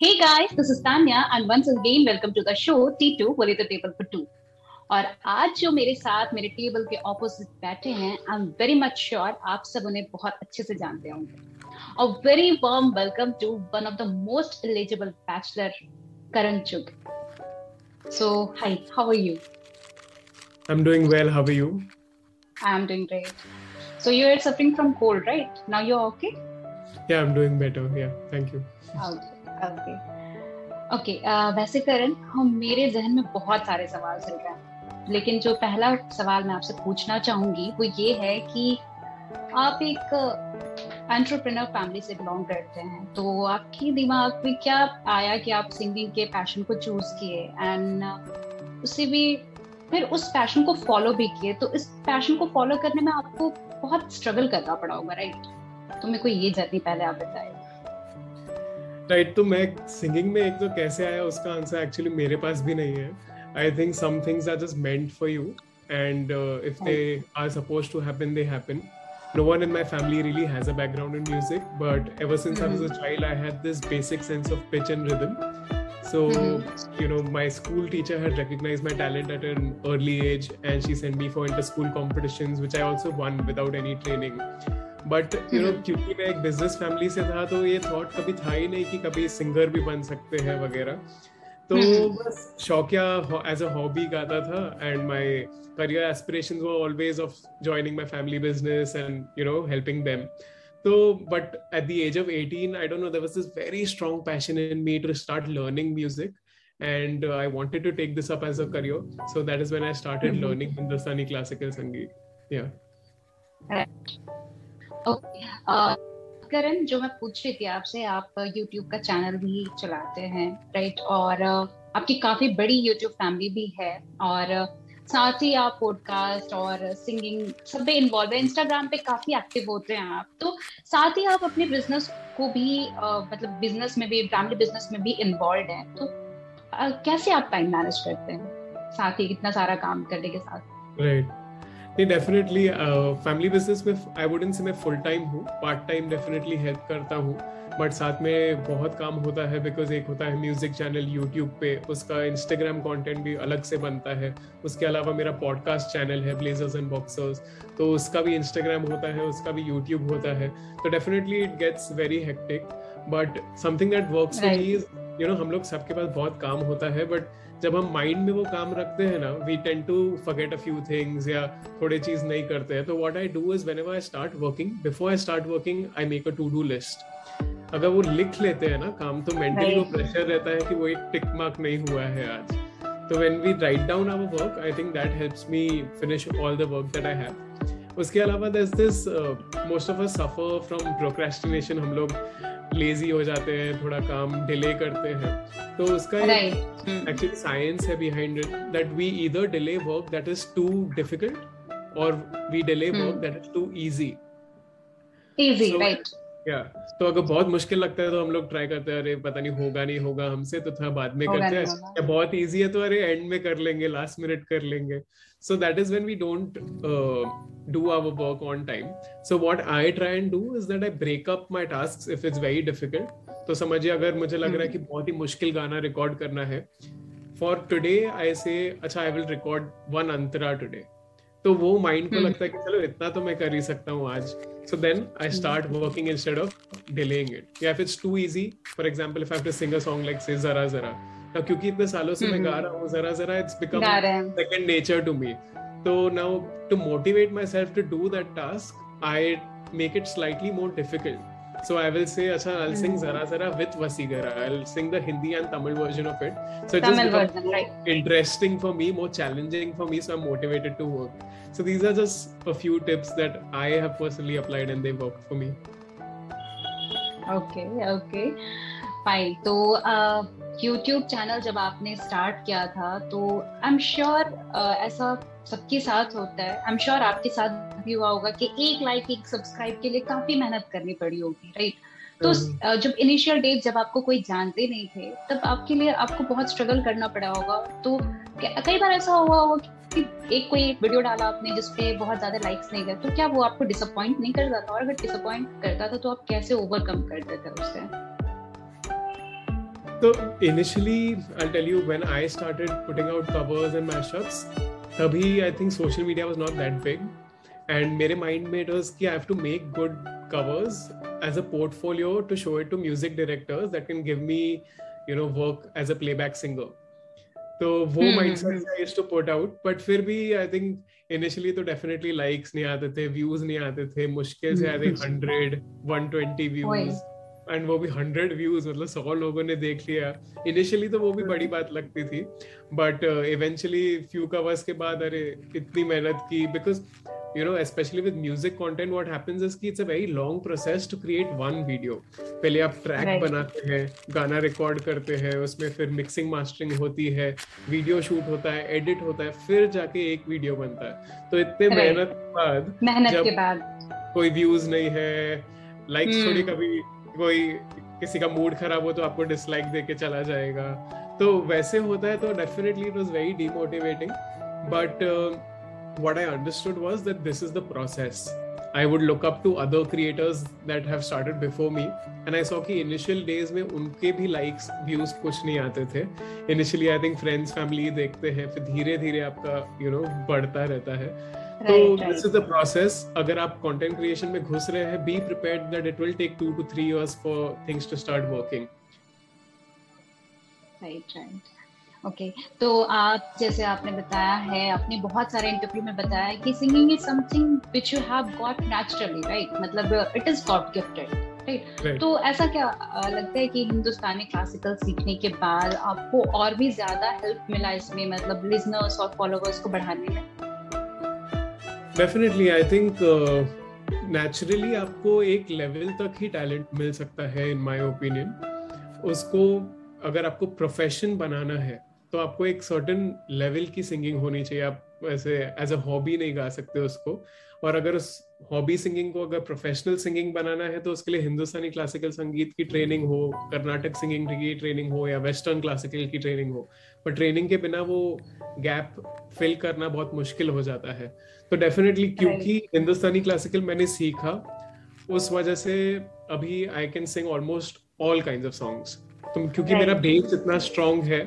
Hey guys, this is Tanya and once again welcome to the show T2 Worry the Table for Two. और आज जो मेरे साथ मेरे टेबल के ऑपोजिट बैठे हैं I am very much sure आप सब उन्हें बहुत अच्छे से जानते होंगे a very warm welcome to one of the most eligible bachelor Karan Chugh so hi how are you I'm doing well. How are you? I'm doing great. So you're suffering from cold, right? Now you're okay? Yeah, I'm doing better. Yeah, thank you. Okay. Okay. Okay. Uh, वैसे करण हम मेरे जहन में बहुत सारे सवाल चल रहे हैं। लेकिन जो पहला सवाल मैं आपसे पूछना चाहूँगी वो ये है कि आप एक एंटरप्रेन्योर फैमिली से बिलोंग करते हैं। तो आपके दिमाग में क्या आया कि आप सिंगिंग के पैशन को चूज़ किए? एंड उसे भी फिर उस पैशन को फॉलो भी किए। तो इस पैशन को फॉलो करने में आपको बहुत स्ट्रगल करना पड़ा होगा राइट तो मेरे को ये जर्नी पहले आप बताए। राइट तो मैं सिंगिंग में एक तो कैसे आया उसका आंसर एक्चुअली मेरे पास भी नहीं है I think some things are just meant for you and if they are suppose to happen they happen no one in my family really has a background in music but ever since i was a child i had this basic sense of pitch and rhythm so you know my school teacher had recognized my talent at an early age and she sent me for inter school competitions which i also won without any training But you know क्योंकि मैं एक business family से था तो ये thought कभी था ही नहीं कि कभी सिंगर भी बन सकते हैं वगैरह तो बस शौकिया एज अ हॉबी गाता था and my career aspirations were always of joining my family business and you know helping them तो but at the age of 18 I don't know there was this very strong passion in me to start learning music and uh, I wanted to take this up as a career. So that is when I started mm-hmm. learning Hindustani classical Sangeet. Yeah. Right. Uh, Karan जो मैं पूछ रही थी आपसे आप YouTube का channel भी चलाते हैं राइट और आपकी काफ़ी बड़ी YouTube फैमिली भी है और साथ ही आप पॉडकास्ट और सिंगिंग सब में इन्वॉल्व है। इंस्टाग्राम पे काफ़ी एक्टिव होते हैं आप। तो साथ ही आप अपने बिज़नेस को भी मतलब बिज़नेस में भी फैमिली बिज़नेस में भी इन्वॉल्व हैं। तो कैसे आप टाइम मैनेज करते हैं? साथ ही इतना सारा काम करने के साथ। Right right. नहीं डेफिनेटली फैमिली बिज़नेस में आई वुडन से मैं फुल टाइम हूँ पार्ट टाइम डेफिनेटली हेल्प करता हूँ बट साथ में बहुत काम होता है बिकॉज़ एक होता है म्यूज़िक चैनल यूट्यूब पे उसका इंस्टाग्राम कंटेंट भी अलग से बनता है उसके अलावा मेरा पॉडकास्ट चैनल है ब्लेजर्स एंड बॉक्सर्स तो उसका भी इंस्टाग्राम होता है उसका भी यूट्यूब होता है तो definitely it gets very hectic but something that works for me is you know हम लोग सबके पास बहुत काम होता है बट जब हम माइंड में वो काम रखते हैं ना we tend to forget a few things या थोड़े चीज़ नहीं करते हैं। तो what I do is whenever I start working before I start working I make a to do list अगर वो लिख लेते हैं ना काम तो मेंटली वो प्रेशर रहता है कि वो एक टिक मार्क नहीं हुआ है आज। तो when we write down our work I think that helps me finish all the work that I have उसके अलावा thus this most of us suffer from procrastination हम लोग लेजी हो जाते हैं थोड़ा काम डिले करते हैं। तो उसका एक्चुअली साइंस है behind it that we either delay work that is too difficult और we delay work that is too easy easy right या तो अगर बहुत मुश्किल लगता है तो हम लोग ट्राई करते हैं अरे पता नहीं होगा नहीं होगा हमसे तो थोड़ा बाद में करते हैं। या बहुत इजी है तो अरे एंड में कर लेंगे लास्ट मिनट कर लेंगे। That is when we don't uh, do our work on time. So what i try and do is that i break up my tasks if it's very difficult. तो समझिए अगर मुझे लग रहा है कि बहुत ही मुश्किल गाना रिकॉर्ड करना है। फॉर टुडे आई से अच्छा I will record one antara today तो वो माइंड को लगता है कि चलो इतना तो मैं कर ही सकता हूँ आज। So then I start working instead of delaying it या if it's too easy for example if I have to sing a song like say जरा जरा क्योंकि इतने सालों से मैं गा रहा हूँ जरा जरा it's become second nature to me तो now to motivate myself to do that task I make it slightly more difficult So I will say, Acha, I'll sing Zara Zara with Vasigara. I'll sing the Hindi and Tamil version of it. So it just becomes right. interesting for me, more challenging for me. So I'm motivated to work. So these are just a few tips that I have personally applied and they work for me. Okay, okay. Fine. So uh, YouTube channel जब आपने start किया था तो I am sure ऐसा सबके साथ होता है। आई एम श्योर आपके साथ भी हुआ होगा कि एक लाइक एक सब्सक्राइब के लिए काफ़ी मेहनत करनी पड़ी होगी राइट तो uh, जब इनिशियल डेट जब आपको कोई जानते नहीं थे तब आपके लिए आपको बहुत स्ट्रगल करना पड़ा होगा। तो कई बार ऐसा हुआ होगा कि एक कोई एक वीडियो डाला आपने जिसपे बहुत ज़्यादा लाइक्स नहीं गए तो क्या वो आपको डिसअपॉइंट नहीं करता था? और अगर डिसअपॉइंट करता था तो आप कैसे ओवरकम करते थे उससे? तो initially I tell you when I started putting out covers and mashups तभी I think social media was not that big and मेरे माइंड में इट वाज कि I have to make good covers as a portfolio to show it to music directors that can give me you know work as a playback singer तो वो mindset I used to put out but फिर भी I think initially तो definitely likes नहीं आते थे views नहीं आते थे मुश्किल से I think 100 120 views oh, yeah. And वो भी हंड्रेड व्यूज़ मतलब सौ लोगों ने देख लिया इनिशियली तो वो भी बड़ी बात लगती थी बट इवेंचुअली फ्यू कवर्स के बाद अरे इतनी मेहनत की because you know especially with music content what happens is कि it's a very long process to create one video पहले आप ट्रैक right. बनाते हैं गाना रिकॉर्ड करते हैं उसमें फिर मिक्सिंग मास्टरिंग होती है वीडियो शूट होता है एडिट होता है फिर जाके एक वीडियो बनता है तो इतने right. मेहनत के बाद मेहनत के बाद कोई व्यूज़ नहीं है लाइक्स hmm. थोड़ी कभी कोई किसी का मूड खराब हो तो आपको डिसलाइक दे के चला जाएगा। तो वैसे होता है तो definitely it was very demotivating but what I understood was that this is the process I would look up to other creators that have started before me and I saw कि initial days में उनके भी likes views कुछ नहीं आते थे। Initially I think friends family देखते हैं फिर धीरे धीरे आपका यू you नो know, बढ़ता रहता है। तो दिस इज़ द प्रोसेस अगर आप कंटेंट क्रिएशन में घुस रहे हैं be prepared that it will take 2 to 3 years for things to start working right right okay तो आप जैसे आपने बताया है आपने बहुत सारे इंटरव्यू में बताया कि singing is something you have got naturally right मतलब it is got gifted right तो ऐसा क्या लगता है कि हिंदुस्तानी क्लासिकल सीखने के बाद आपको और भी ज़्यादा हेल्प मिला इसमें मतलब लिजनर्स और फॉलोअर्स को बढ़ाने में? डेफिनेटली आई थिंक नेचुरली आपको एक लेवल तक ही टैलेंट मिल सकता है इन माय ओपिनियन उसको, अगर आपको प्रोफेशन बनाना है तो आपको एक सर्टन लेवल की सिंगिंग होनी चाहिए। आप ऐसे एज अ हॉबी नहीं गा सकते उसको। और अगर उस हॉबी सिंगिंग को अगर प्रोफेशनल सिंगिंग बनाना है तो उसके लिए हिंदुस्तानी क्लासिकल संगीत की ट्रेनिंग हो कर्नाटक सिंगिंग की ट्रेनिंग हो या वेस्टर्न क्लासिकल की ट्रेनिंग हो। पर ट्रेनिंग के बिना वो गैप फिल करना बहुत मुश्किल हो जाता है। तो डेफिनेटली क्योंकि हिंदुस्तानी क्लासिकल मैंने सीखा उस वजह से अभी I can sing almost all kind of songs तो क्योंकि मेरा बेस इतना स्ट्रांग है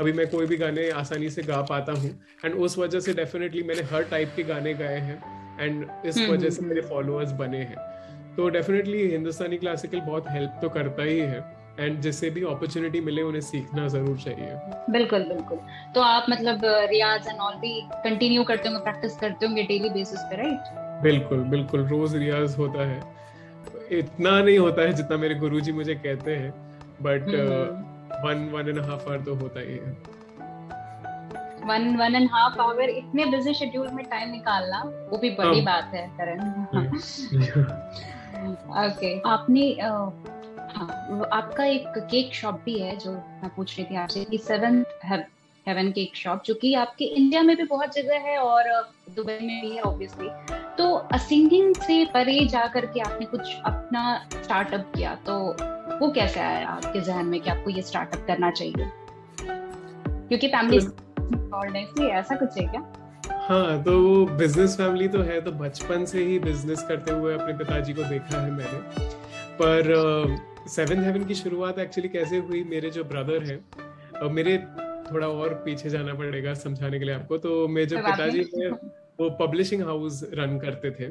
अभी मैं कोई भी गाने आसानी से गा पाता हूँ। एंड उस वजह से डेफिनेटली मैंने हर टाइप के गाने गाए हैं। एंड इस हम्म, वजह से हम्म, मेरे फॉलोअर्स। बने हैं। तो डेफिनेटली हिंदुस्तानी क्लासिकल बहुत हेल्प तो करता ही है। एंड जिससे भी अपॉर्चुनिटी मिले उन्हें सीखना ज़रूर चाहिए। बिल्कुल बिल्कुल। तो आप मतलब रियाज एंड ऑल भी कंटिन्यू करते होंगे प्रैक्टिस करते होंगे डेली बेसिस पे राइट बिल्कुल बिल्कुल। रोज रियाज होता है। इतना नहीं होता है जितना मेरे गुरुजी मुझे कहते हैं। But one one and half hour तो होता ही है। One one and half hour इतने बिज़ी शेड्यूल में टाइम निकालना वो भी बड़ी हाँ। बात है करण। ओके आपने हाँ आपका एक केक शॉप भी है जो मैं पूछ रही थी आपसे कि सेवन हेवन केक शॉप जो कि आपके इंडिया में भी बहुत जगह है और दुबई में भी है ऑब्वियसली तो सिंगिंग से परे जा करके आपने कुछ अपना स्टार्टअप किया तो वो कैसे आया आपके जहन में कि आपको ये स्टार्टअप करना चाहिए? क्योंकि फैमिली ऐसा कुछ है क्या? हाँ तो वो बिज़नेस फैमिली तो है तो बचपन से ही बिज़नेस करते हुए अपने पिताजी को देखा है मैंने। पर सेवन हेवन की शुरुआत एक्चुअली कैसे हुई मेरे जो ब्रदर है मेरे थोड़ा और पीछे जाना पड़ेगा समझाने के लिए आपको। तो मेरे जो पिताजी है वो पब्लिशिंग हाउस रन करते थे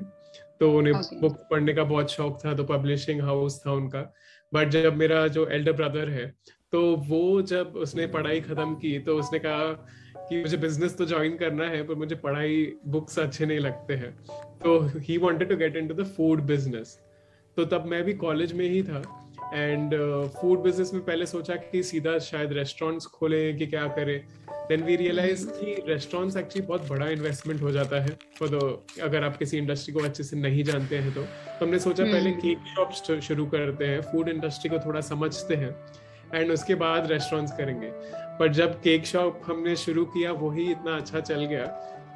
तो उन्हें okay. बुक पढ़ने का बहुत शौक था तो पब्लिशिंग हाउस था उनका। बट जब मेरा जो एल्डर ब्रदर है तो वो जब उसने पढ़ाई खत्म की तो उसने कहा कि मुझे बिज़नेस तो ज्वाइन करना है पर मुझे पढ़ाई बुक्स अच्छे नहीं लगते हैं। तो he wanted to get into the food business तो तब मैं भी कॉलेज में ही था एंड फ़ूड बिज़नेस में पहले सोचा कि सीधा शायद रेस्टोरेंट्स खोले कि क्या करें। देन वी रियलाइज़ कि रेस्टोरेंट्स एक्चुअली बहुत बड़ा इन्वेस्टमेंट हो जाता है फॉर द अगर आप किसी इंडस्ट्री को अच्छे से नहीं जानते हैं तो, तो हमने सोचा पहले केक हम्म। शॉप शुरू करते हैं फ़ूड इंडस्ट्री को थोड़ा समझते हैं। एंड उसके बाद रेस्टोरेंट्स करेंगे। पर जब केक शॉप हमने शुरू किया वही इतना अच्छा चल गया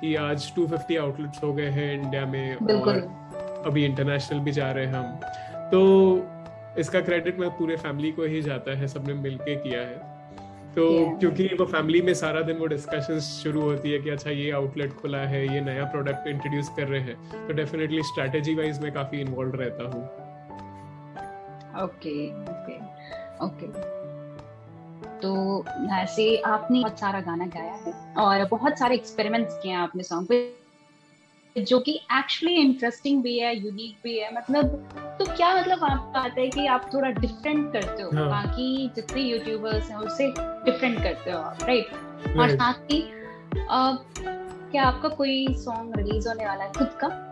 कि आज 250 आउटलेट्स हो गए हैं इंडिया में और अभी इंटरनेशनल भी जा रहे हैं हम। तो इसका क्रेडिट मैं पूरे फैमिली को ही जाता है सबने मिलके किया है। तो yeah. क्योंकि वो फैमिली में सारा दिन वो डिस्कशन शुरू होती है कि अच्छा ये आउटलेट खुला है ये नया प्रोडक्ट इंट्रोड्यूस कर रहे हैं तो डेफिनेटली स्ट्रेटेजी वाइज मैं काफ़ी इन्वॉल्व रहता हूँ। ओके ओके ओके तो ऐसे आपने बहुत सारा गाना गाया है और बहुत सारे एक्सपेरिमेंट्स किए हैं आपने सॉन्ग पे जो कि एक्चुअली इंटरेस्टिंग भी है यूनिक भी है। मतलब तो क्या मतलब आप आता है कि आप थोड़ा डिफरेंट करते हो? हाँ. बाकी जितने यूट्यूबर्स हैं उससे डिफरेंट करते हो आप राइट और साथ ही क्या आपका कोई सॉन्ग रिलीज़ होने वाला है खुद का?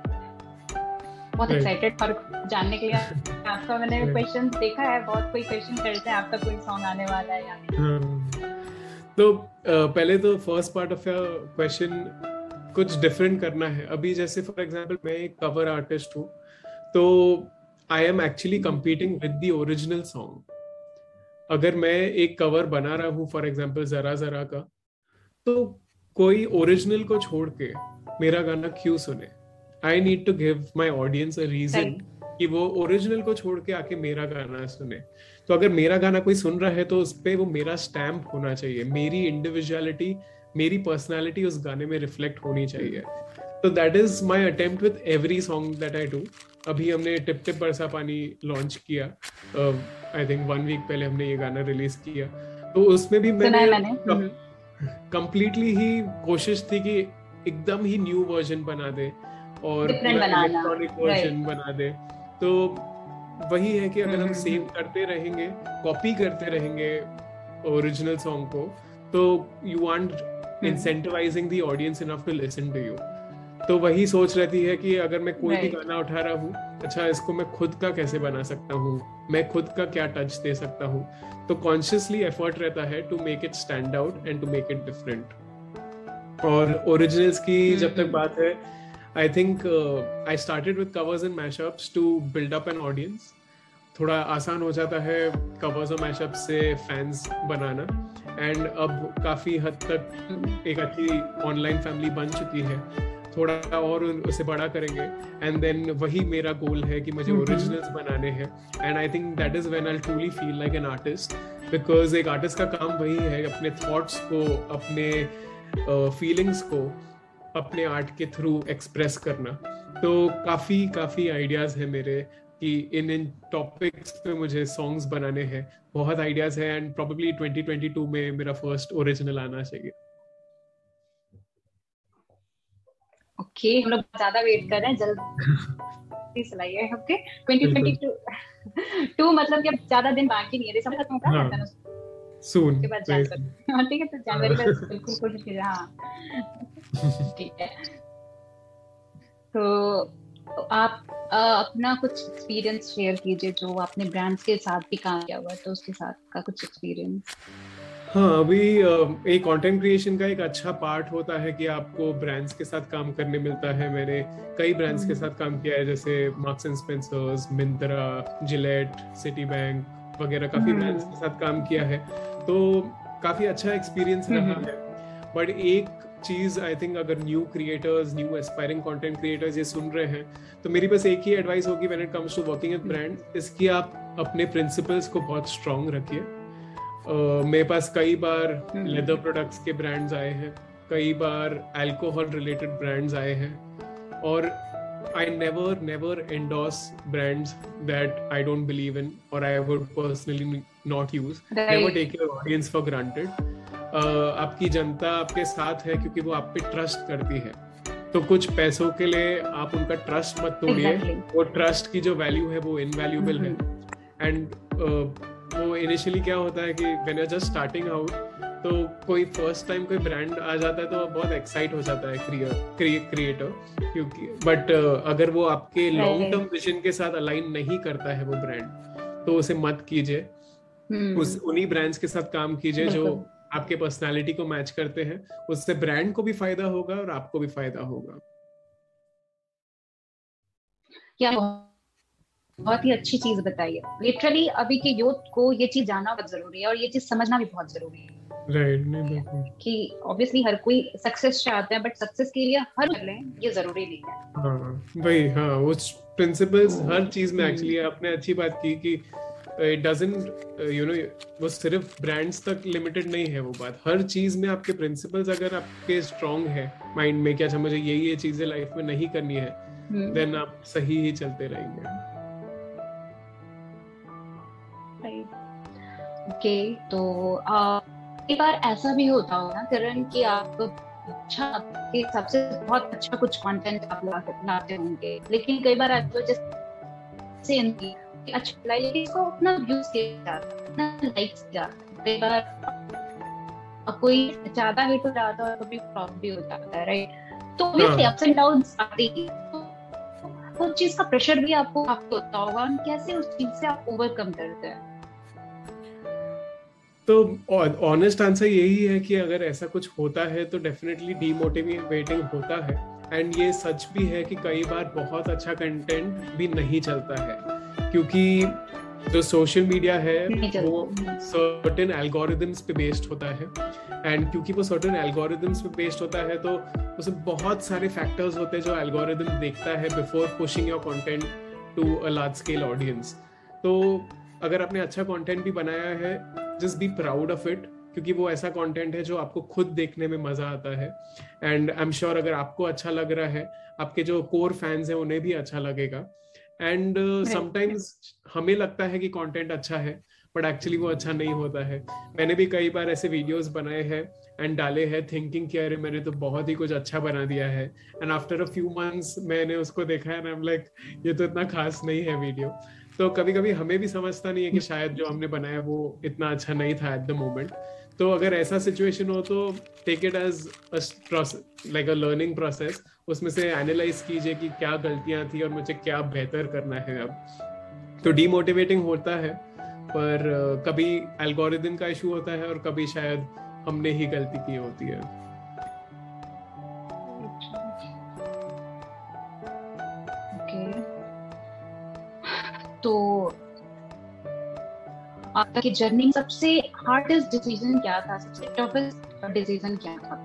बहुत एक्साइटेड और जानने के लिए। आपका मैंने क्वेश्चन देखा है बहुत कोई क्वेश्चन करते हैं आपका कोई सॉन्ग आने वाला है या हाँ। तो पहले तो first part of your question कुछ डिफरेंट करना है। अभी जैसे फॉर एग्जांपल मैं एक कवर आर्टिस्ट हूँ तो I am actually competing with the original song अगर मैं एक कवर बना रहा हूँ फॉर एग्ज़ाम्पल जरा जरा का तो कोई ओरिजिनल को छोड़ के मेरा गाना क्यों सुने? I need to give my audience a reason कि वो ओरिजिनल को छोड़ के आके मेरा गाना सुने। तो अगर मेरा गाना कोई सुन रहा है तो उस पर वो मेरा स्टैम्प होना चाहिए। मेरी इंडिविजुअलिटी मेरी पर्सनैलिटी उस गाने में रिफ्लेक्ट होनी चाहिए। तो that is my attempt with every song that I do अभी हमने टिप टिप बरसा पानी लॉन्च किया। आई थिंक वन वीक पहले हमने ये गाना रिलीज़ किया। तो उसमें भी मैंने कंप्लीटली। ही कोशिश थी कि एकदम ही न्यू वर्जन बना दे। और इलेक्ट्रॉनिक वर्जन बना दे। तो वही है कि अगर हम सेव हम्म। करते रहेंगे कॉपी करते रहेंगे ओरिजिनल सॉन्ग को तो you want incentivizing the audience enough to listen to you तो वही सोच रहती है कि अगर मैं कोई भी गाना उठा रहा हूँ अच्छा इसको मैं खुद का कैसे बना सकता हूँ? मैं खुद का क्या टच दे सकता हूँ? तो कॉन्शियसली एफर्ट रहता है to make it stand out and to make it different और ओरिजिनल्स की जब तक बात है I think I started with covers and mashups to build up an audience थोड़ा आसान हो जाता है कवर्स और मैशअप से फैंस बनाना। एंड अब काफ़ी हद तक एक अच्छी ऑनलाइन फैमिली बन चुकी है। थोड़ा और उसे बड़ा करेंगे। एंड देन वही मेरा गोल है कि मुझे ओरिजिनल्स हम्म, हम्म। बनाने हैं। And I think that is when I truly feel like an artist because एक आर्टिस्ट का काम वही है अपने थॉट्स को अपने फीलिंग्स uh, को। अपने आर्ट के थ्रू एक्सप्रेस करना। तो काफ़ी काफ़ी आइडियाज़ है मेरे कि इन इन टॉपिक्स पे मुझे सॉन्ग्स बनाने हैं। बहुत आइडियाज़ है एंड प्रोबेबली 2022 में मेरा फ़र्स्ट ओरिजिनल आना चाहिए। ओके हम लोग ज़्यादा वेट कर रहे हैं जल्दी सुनाइए ओके 2022 टू मतलब कि अब ज़्यादा दिन बाकी नहीं है दिसंबर खत्म होगा हाँ, सून के बाद जनवरी हाँ। ठीक है तो जनवरी में बिल्कुल कोशिश कीजिए हाँ। ठीक है। तो आप आ, अपना कुछ एक्सपीरियंस शेयर कीजिए जो आपने ब्रांड्स के साथ भी काम किया हुआ है तो उसके साथ का कुछ एक्सपीरियंस हाँ अभी एक कंटेंट क्रिएशन का एक अच्छा पार्ट होता है कि आपको ब्रांड्स के साथ काम करने मिलता है। मैंने कई ब्रांड्स के साथ काम किया है जैसे Marks and Spencers Myntra Gillette Citibank वगैरह काफ़ी ब्रांड्स हम्म। के साथ काम किया है तो काफ़ी अच्छा एक्सपीरियंस रहा हम्म। है बट एक चीज़ आई थिंक अगर new creators new aspiring content creators ये सुन रहे हैं तो मेरी बस एक ही एडवाइस होगी when it comes to working with brand इसकी आप अपने प्रिंसिपल्स को बहुत स्ट्रांग रखिए मेरे पास कई बार लेदर हम्म। प्रोडक्ट्स के ब्रांड्स आए हैं कई बार अल्कोहल रिलेटेड ब्रांड्स आए हैं और I never never endorse brands that I don't believe in और I would personally not use never take your audience for granted आपकी जनता आपके साथ है क्योंकि वो आप पे ट्रस्ट करती है। तो कुछ पैसों के लिए आप उनका ट्रस्ट मत तोड़िए। Exactly. वो ट्रस्ट की जो वैल्यू है वो इनवैल्यूबल है। एंड uh, वो इनिशियली क्या होता है कि व्हेन जस्ट स्टार्टिंग आउट तो कोई फ़र्स्ट टाइम कोई ब्रांड आ जाता है तो बहुत एक्साइट हो जाता है क्रिएटर क्योंकि बट uh, अगर वो आपके लॉन्ग टर्म विजन के साथ अलाइन नहीं करता है वो ब्रांड तो उसे मत कीजिए। हम्म। उस उन्हीं ब्रांड्स के साथ काम कीजिए जो आपके पर्सनालिटी को मैच करते हैं। उससे ब्रांड को भी फ़ायदा होगा और आपको भी फ़ायदा होगा। क्या बहुत ही अच्छी चीज़ बताई है लिटरली अभी के यूथ को ये चीज़ जानना बहुत ज़रूरी है और ये चीज़ समझना भी बहुत ज़रूरी है। राइट नहीं कि ऑब्वियसली हर कोई सक्सेस चाहते हैं बट सक्सेस के लिए हर लें ये ज़रूरी नहीं है। हाँ भाई हाँ वो प्रिंसिपल्स हर चीज़ में एक्चुअली आपने अच्छी बात की कि इट डजंट यू नो वो सिर्फ़ ब्रांड्स तक लिमिटेड नहीं है वो बात। हर चीज़ में आपके प्रिंसिपल्स अगर आपके स्ट्रांग है माइंड में कि अच्छा मुझे ये ये चीज़ें लाइफ में नहीं करनी है देन हम्म। आप सही ही चलते रहेंगे। ओके तो कई बार ऐसा भी होता होगा करण कि आप अच्छा आपके हिसाब से बहुत अच्छा कुछ कंटेंट आप लाते होंगे। लेकिन कई बार आपको जैसे अच्छा लेकिन इसको अपना व्यूज़ किया अपना लाइक्स जाता कई बार कोई ज़्यादा हिट हो जाता है कभी फ्लॉप भी हो जाता है राइट तो ऑब्वियसली अप्स एंड डाउन्स आते ही। उस चीज़ का प्रेशर भी आपको आपको होता होगा कैसे उस चीज़ से आप ओवरकम करते हैं? तो ऑनेस्ट आंसर यही है कि अगर ऐसा कुछ होता है तो डेफिनेटली डीमोटिवेटिंग होता है। एंड ये सच भी है कि कई बार बहुत अच्छा कंटेंट भी नहीं चलता है। क्योंकि जो सोशल मीडिया है वो सर्टेन एल्गोरिदम्स पे बेस्ड होता है। एंड क्योंकि वो सर्टेन एल्गोरिदम्स पे बेस्ड होता है तो उसमें बहुत सारे फैक्टर्स होते हैं जो एल्गोरिदम देखता है before pushing your content to a large scale audience तो अगर आपने अच्छा कंटेंट भी बनाया है just be proud of it क्योंकि वो ऐसा कंटेंट है जो आपको खुद देखने में मज़ा आता है। एंड आई एम श्योर अगर आपको अच्छा लग रहा है आपके जो कोर फैंस हैं उन्हें भी अच्छा लगेगा। एंड समटाइम्स uh, हमें लगता है कि कंटेंट अच्छा है बट एक्चुअली वो अच्छा नहीं होता है। मैंने भी कई बार ऐसे वीडियोस बनाए हैं एंड डाले हैं थिंकिंग कि अरे मैंने तो बहुत ही कुछ अच्छा बना दिया है। And after a few months मैंने उसको देखा है एंड लाइक ये तो इतना खास नहीं है वीडियो तो कभी कभी हमें भी समझता नहीं है कि शायद जो हमने बनाया वो इतना अच्छा नहीं था एट द मोमेंट तो अगर ऐसा सिचुएशन हो तो take it as like a learning process उसमें से एनालाइज कीजिए कि क्या गलतियाँ थी और मुझे क्या बेहतर करना है अब. तो डीमोटिवेटिंग होता है, पर कभी एल्गोरिदम का इशू होता है और कभी शायद हमने ही गलती की होती है। तो आपकी जर्नी सबसे हार्डेस्ट डिसीज़न क्या था? सबसे टफेस्ट डिसीज़न क्या था?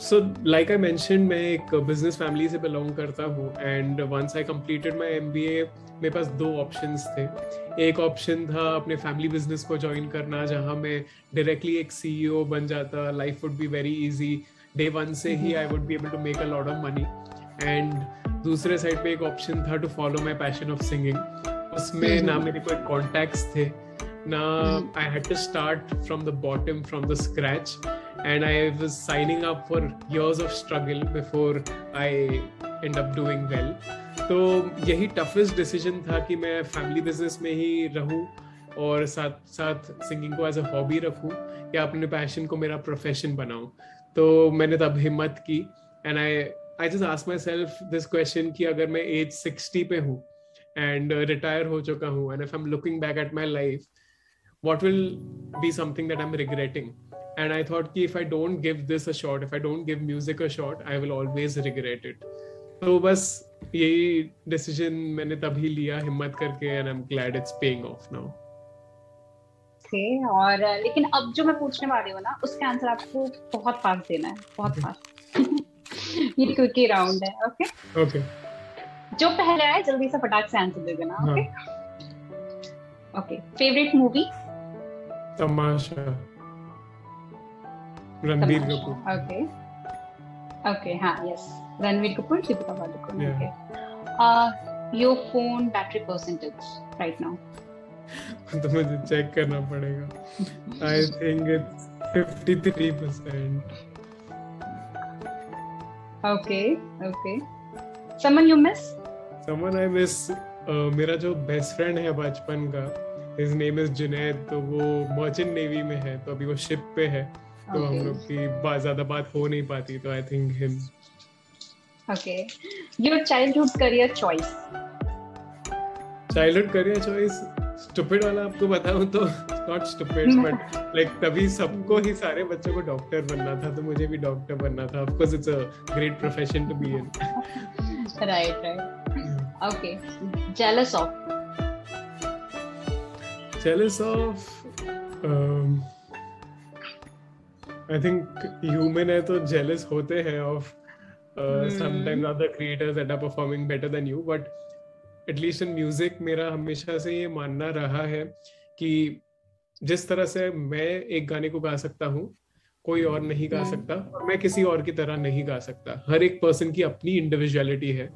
सो लाइक आई मेंशन मैं एक बिज़नेस फैमिली से बिलोंग करता हूँ and once I completed my MBA मेरे पास दो ऑप्शंस थे। एक ऑप्शन था अपने फैमिली बिज़नेस को ज्वाइन करना जहाँ मैं डायरेक्टली एक सीईओ बन जाता। Life would be very easy day one से ही I would be able to make a lot of money and दूसरे साइड पे एक ऑप्शन था to follow my passion of singing उसमें ना मेरे कोई कॉन्टेक्ट्स थे ना I had to start from the bottom from the scratch and I was signing up for years of struggle before I end up doing well. तो यही toughest decision था कि मैं फैमिली बिज़नेस में ही रहूँ और साथ साथ सिंगिंग को एज अ हॉबी रखूँ या अपने पैशन को मेरा प्रोफेशन बनाऊँ। तो मैंने तब हिम्मत की and I I just ask myself this question कि अगर मैं एज सिक्सटी पे हूँ एंड रिटायर हो चुका हूँ and if I am looking back at my life what will be something that I'm regretting? and i thought ki if i don't give this a shot, if i don't give music a shot, i will always regret it. तो बस यही decision मैंने तभी लिया हिम्मत करके and I am glad it's paying off now और, लेकिन अब जो मैं पूछने वाली हूँ ना, उसका आंसर आपको बहुत फास्ट देना है, बहुत फास्ट ये क्विक राउंड है ओके ओके जो पहले आए जल्दी से फटाक से आंसर दे देना okay okay favourite movie Tamasha. Ranbir Kapoor. Okay okay हाँ yes Ranbir Kapoor Deepika Padukone okay your phone battery percentage right now तो मुझे चेक करना पड़ेगा। I think it's 53% okay okay someone you miss someone I miss मेरा जो best friend है बचपन का हिज नेम इज़ जुनैद तो वो मर्चेंट नेवी में है तो अभी वो शिप पे है तो हम लोग की बात ज़्यादा बात हो नहीं पाती तो I think him okay your childhood career choice childhood career choice stupid वाला आपको बताऊँ तो नॉट स्टूपिड बट लाइक तभी सबको ही सारे बच्चों को डॉक्टर बनना था तो मुझे भी डॉक्टर बनना था। Of course it's a great profession to be in right right okay jealous of jealous of um, I think human है तो जेलस होते हैं of sometimes other creators that are performing better than you but at least in music मेरा हमेशा से ये मानना रहा है कि जिस तरह से मैं एक गाने को गा सकता हूँ कोई और नहीं गा hmm. सकता और मैं किसी और की तरह नहीं गा सकता। हर एक पर्सन की अपनी इंडिविजुअलिटी है।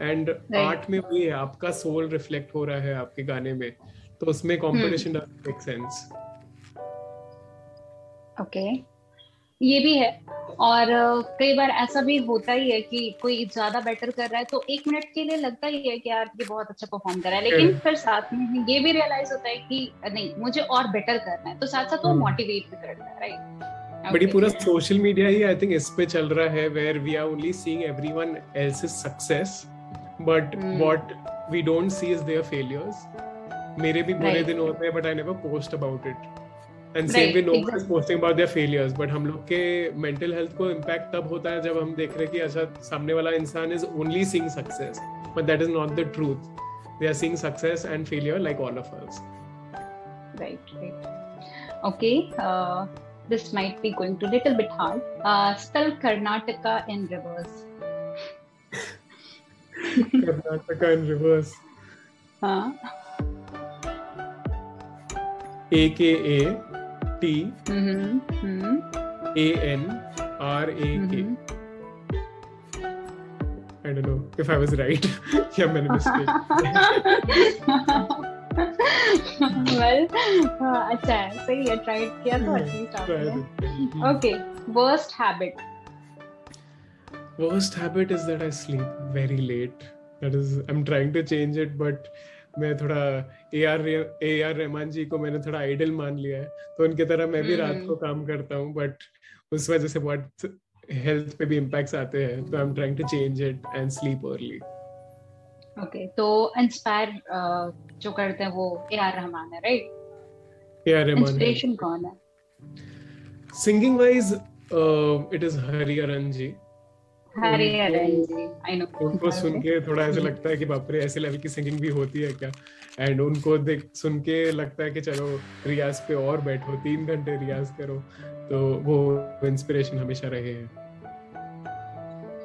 एंड आर्ट में वही है आपका सोल रिफ्लेक्ट हो रहा है आपके गाने में। तो उसमें मेक सेंस ओके ये भी है। और कई बार ऐसा भी होता ही है कि कोई ज़्यादा बेटर कर रहा है तो एक मिनट के लिए लगता ही है कि यार ये बहुत अच्छा परफॉर्म कर रहा है। लेकिन हम्म। फिर साथ में ये भी रियलाइज़ होता है कि नहीं मुझे और बेटर करना है। तो साथ साथ वो मोटिवेट हम्म। भी करता है राइट बड़ी पूरा सोशल मीडिया ही आई थिंक इस पे चल रहा है where we are only seeing everyone else's success but what we don't see is their failures मेरे भी बुरे दिन होते हैं but I never post about it and same way no one is posting about their failures but हम लोग के mental health को इम्पैक्ट तब होता है जब हम देख रहे हैं कि अच्छा सामने वाला इंसान is only seeing success but that is not the truth they are seeing success and failure like all of us right right okay uh, this might be going to little bit hard uh, spell karnataka in reverse karnataka in reverse huh a k a T A N R A K. I don't know if I was right. yeah, मैंने mistake. well, अच्छा है सही है try किया तो at least आपने. Okay, worst habit. Worst habit is that I sleep very late. That is, I'm trying to change it, but मैं थोड़ा A R A R Rahman ji को मैंने थोड़ा आइडल मान लिया है तो उनके तरह मैं भी रात को काम करता हूँ बट उस वजह से बहुत हेल्थ पे भी इम्पैक्ट्स आते हैं तो I am trying to change it and sleep early okay तो इंस्पायर जो करते हैं वो ए आर रहमान है right A R Rahman inspiration कौन है? Singing wise it is Hariharan ji. उनको सुन के थोड़ा ऐसा लगता है कि बाप रे ऐसे लेवल की सिंगिंग भी होती है क्या? एंड उनको देख सुन के लगता है कि चलो रियाज पे और बैठो तीन घंटे रियाज करो तो वो इंस्पिरेशन हमेशा रहे हैं।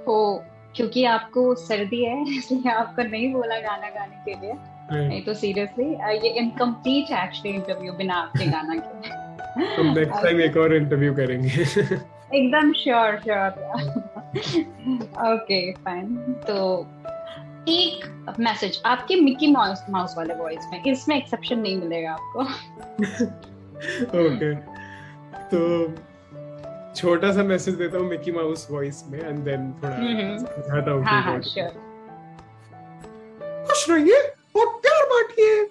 तो क्योंकि आपको सर्दी है इसलिए आपको नहीं बोला गाना गाने के लिए। नहीं तो सीरियसली ये इनकम्प्लीट एक्चुअली इंटरव्यू बिना आपके गाना के। हम नेक्स्ट टाइम एक और इंटरव्यू करेंगे। एकदम श्योर श्योर ओके फाइन तो एक मैसेज आपके मिकी माउस माउस वाले वॉइस में इसमें एक्सेप्शन नहीं मिलेगा आपको। ओके तो छोटा सा मैसेज देता हूँ मिकी माउस वॉइस में एंड देन थोड़ा समझाता हूँ हाँ हाँ श्योर खुश रहिए और प्यार बांटिए।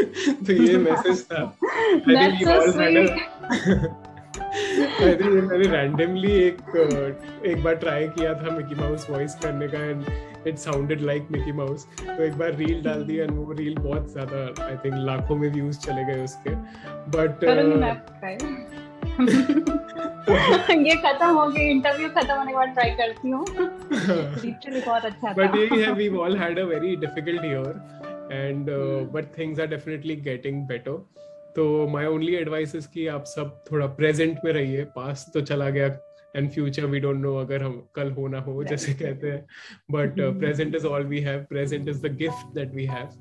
तो ये मैसेज था। I think you all had think मैंने रैंडमली एक एक बार ट्राई किया था मिकी माउस वॉइस करने का and it sounded like Mickey Mouse तो एक बार रील डाल दी एंड वो रील बहुत ज़्यादा आई थिंक लाखों में व्यूज़ चले गए उसके. बट ये खत्म हो गई इंटरव्यू खत्म होने के बाद ट्राई करती हूँ। लिटरली बहुत अच्छा बट यही है we all had a very difficult year and but things are definitely getting better तो माय ओनली एडवाइस इज़ कि आप सब थोड़ा प्रेजेंट में रहिए पास तो चला गया and future we don't know अगर हम कल हो ना हो जैसे कहते हैं। But present is all we have present is the gift that we have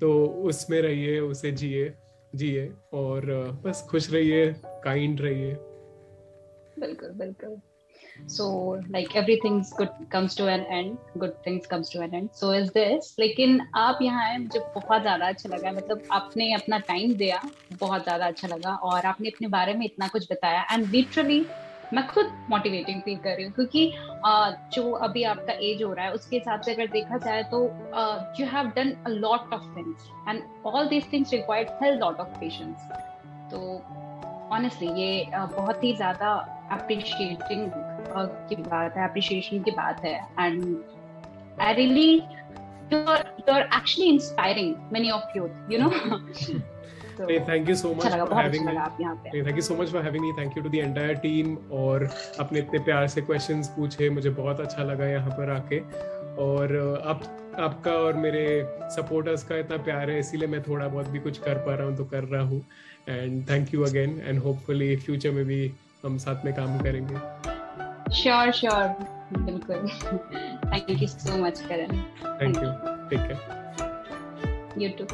तो उसमें रहिए उसे जिए जिए और uh, बस खुश रहिए काइंड रहिए। बिल्कुल बिल्कुल। So, like, everything's good comes to an end. Good things comes to an end. So, is this लेकिन आप यहाँ आए मुझे बहुत ज़्यादा अच्छा लगा। मतलब आपने अपना टाइम दिया, बहुत ज़्यादा अच्छा लगा। और आपने अपने बारे में इतना कुछ बताया। एंड लिटरली मैं खुद मोटिवेटिंग फील कर रही हूँ। क्योंकि जो अभी आपका एज हो रहा है, उसके हिसाब से अगर देखा जाए तो you have done a lot of things and all these things required hell lot of patience तो ऑनेस्टली ये बहुत ही ज़्यादा अप्रिशिएटिंग की बात है अप्रिशिएशन की बात है. And I really you are actually inspiring many of you you know So, hey, thank you so much for having me. Hey, thank you so much for having me. Thank you to the entire team और अपने इतने प्यार से questions पूछे. मुझे बहुत अच्छा लगा यहाँ पर आके. और आप आपका और मेरे सपोर्टर्स का इतना प्यार है इसीलिए मैं थोड़ा बहुत भी कुछ कर पा रहा हूँ तो कर रहा हूँ. And thank you again and hopefully future में भी हम साथ में काम करेंगे. श्योर श्योर बिल्कुल. Thank you so much Karan thank you take care you too